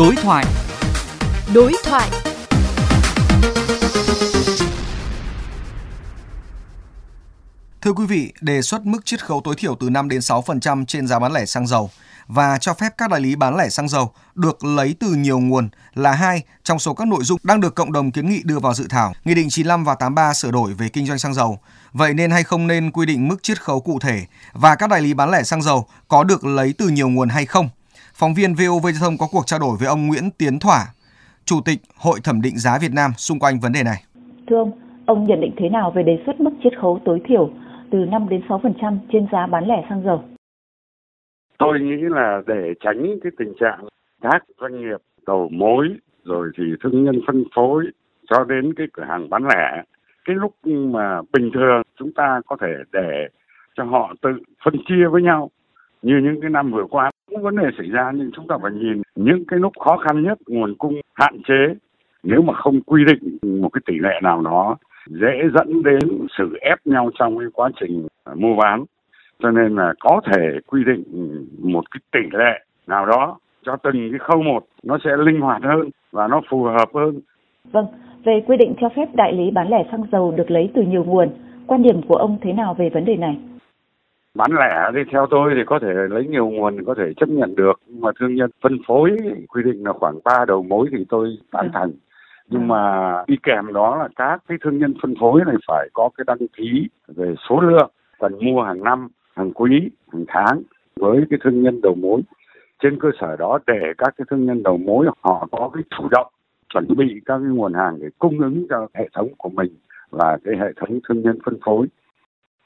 Đối thoại. Đối thoại. Thưa quý vị, đề xuất mức chiết khấu tối thiểu từ 5 đến 6% trên giá bán lẻ xăng dầu và cho phép các đại lý bán lẻ xăng dầu được lấy từ nhiều nguồn là hai trong số các nội dung đang được cộng đồng kiến nghị đưa vào dự thảo Nghị định 95 và 83 sửa đổi về kinh doanh xăng dầu. Vậy nên hay không nên quy định mức chiết khấu cụ thể và các đại lý bán lẻ xăng dầu có được lấy từ nhiều nguồn hay không? Phóng viên VOV Giao thông có cuộc trao đổi với ông Nguyễn Tiến Thỏa, Chủ tịch Hội Thẩm định giá Việt Nam xung quanh vấn đề này. Thưa ông, ông nhận định thế nào về đề xuất mức chiết khấu tối thiểu từ 5 đến 6% trên giá bán lẻ xăng dầu? Tôi nghĩ là để tránh cái tình trạng các doanh nghiệp đầu mối rồi thì thương nhân phân phối cho đến cái cửa hàng bán lẻ cái lúc mà bình thường chúng ta có thể để cho họ tự phân chia với nhau như những cái năm vừa qua cũng vấn đề xảy ra nhưng chúng ta phải nhìn những cái lúc khó khăn nhất nguồn cung hạn chế nếu mà không quy định một cái tỷ lệ nào đó dễ dẫn đến sự ép nhau trong cái quá trình à, mua bán cho nên là có thể quy định một cái tỷ lệ nào đó cho từng cái khâu một nó sẽ linh hoạt hơn và nó phù hợp hơn. Vâng, về quy định cho phép đại lý bán lẻ xăng dầu được lấy từ nhiều nguồn, quan điểm của ông thế nào về vấn đề này? Bán lẻ thì theo tôi thì có thể lấy nhiều nguồn có thể chấp nhận được, nhưng mà thương nhân phân phối quy định là khoảng 3 đầu mối thì tôi tán ừ. thành. Nhưng ừ. mà đi kèm đó là các cái thương nhân phân phối này phải có cái đăng ký về số lượng cần mua hàng năm hàng quý, hàng tháng với cái thương nhân đầu mối. Trên cơ sở đó để các cái thương nhân đầu mối họ có cái chủ động chuẩn bị các cái nguồn hàng để cung ứng cho hệ thống của mình và cái hệ thống thương nhân phân phối.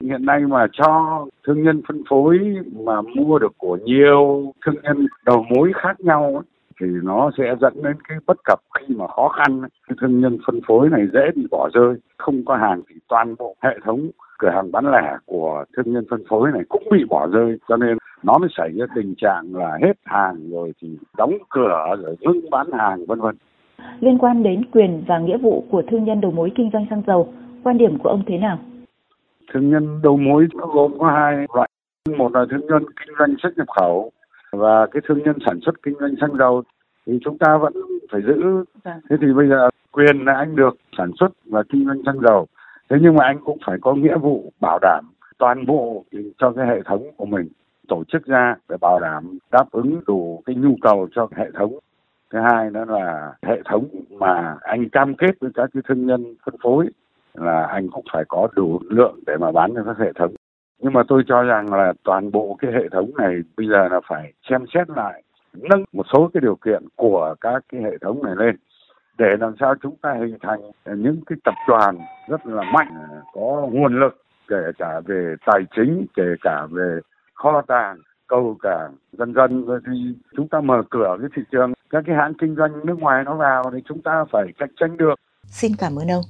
Hiện nay mà cho thương nhân phân phối mà mua được của nhiều thương nhân đầu mối khác nhau thì nó sẽ dẫn đến cái bất cập khi mà khó khăn. Cái thương nhân phân phối này dễ bị bỏ rơi, không có hàng thì toàn bộ hệ thống cửa hàng bán lẻ của thương nhân phân phối này cũng bị bỏ rơi. Cho nên nó mới xảy ra tình trạng là hết hàng rồi thì đóng cửa rồi ngưng bán hàng, vân vân. Liên quan đến quyền và nghĩa vụ của thương nhân đầu mối kinh doanh xăng dầu, quan điểm của ông thế nào? Thương nhân đầu mối nó gồm có hai loại. Một là thương nhân kinh doanh xuất nhập khẩu và cái thương nhân sản xuất kinh doanh xăng dầu. Thì chúng ta vẫn phải giữ. Dạ. thế thì bây giờ quyền là anh được sản xuất và kinh doanh xăng dầu. Thế nhưng mà anh cũng phải có nghĩa vụ bảo đảm toàn bộ cho cái hệ thống của mình tổ chức ra để bảo đảm đáp ứng đủ cái nhu cầu cho hệ thống. Thứ hai đó là hệ thống mà anh cam kết với các cái thương nhân phân phối là anh cũng phải có đủ lượng để mà bán cho các hệ thống. Nhưng mà tôi cho rằng là toàn bộ cái hệ thống này bây giờ là phải xem xét lại, nâng một số cái điều kiện của các cái hệ thống này lên để làm sao chúng ta hình thành những cái tập đoàn rất là mạnh, có nguồn lực, kể cả về tài chính, kể cả về kho tàng, cầu cảng dần dần rồi thì chúng ta mở cửa cái thị trường, các cái hãng kinh doanh nước ngoài nó vào thì chúng ta phải cạnh tranh được. Xin cảm ơn ông.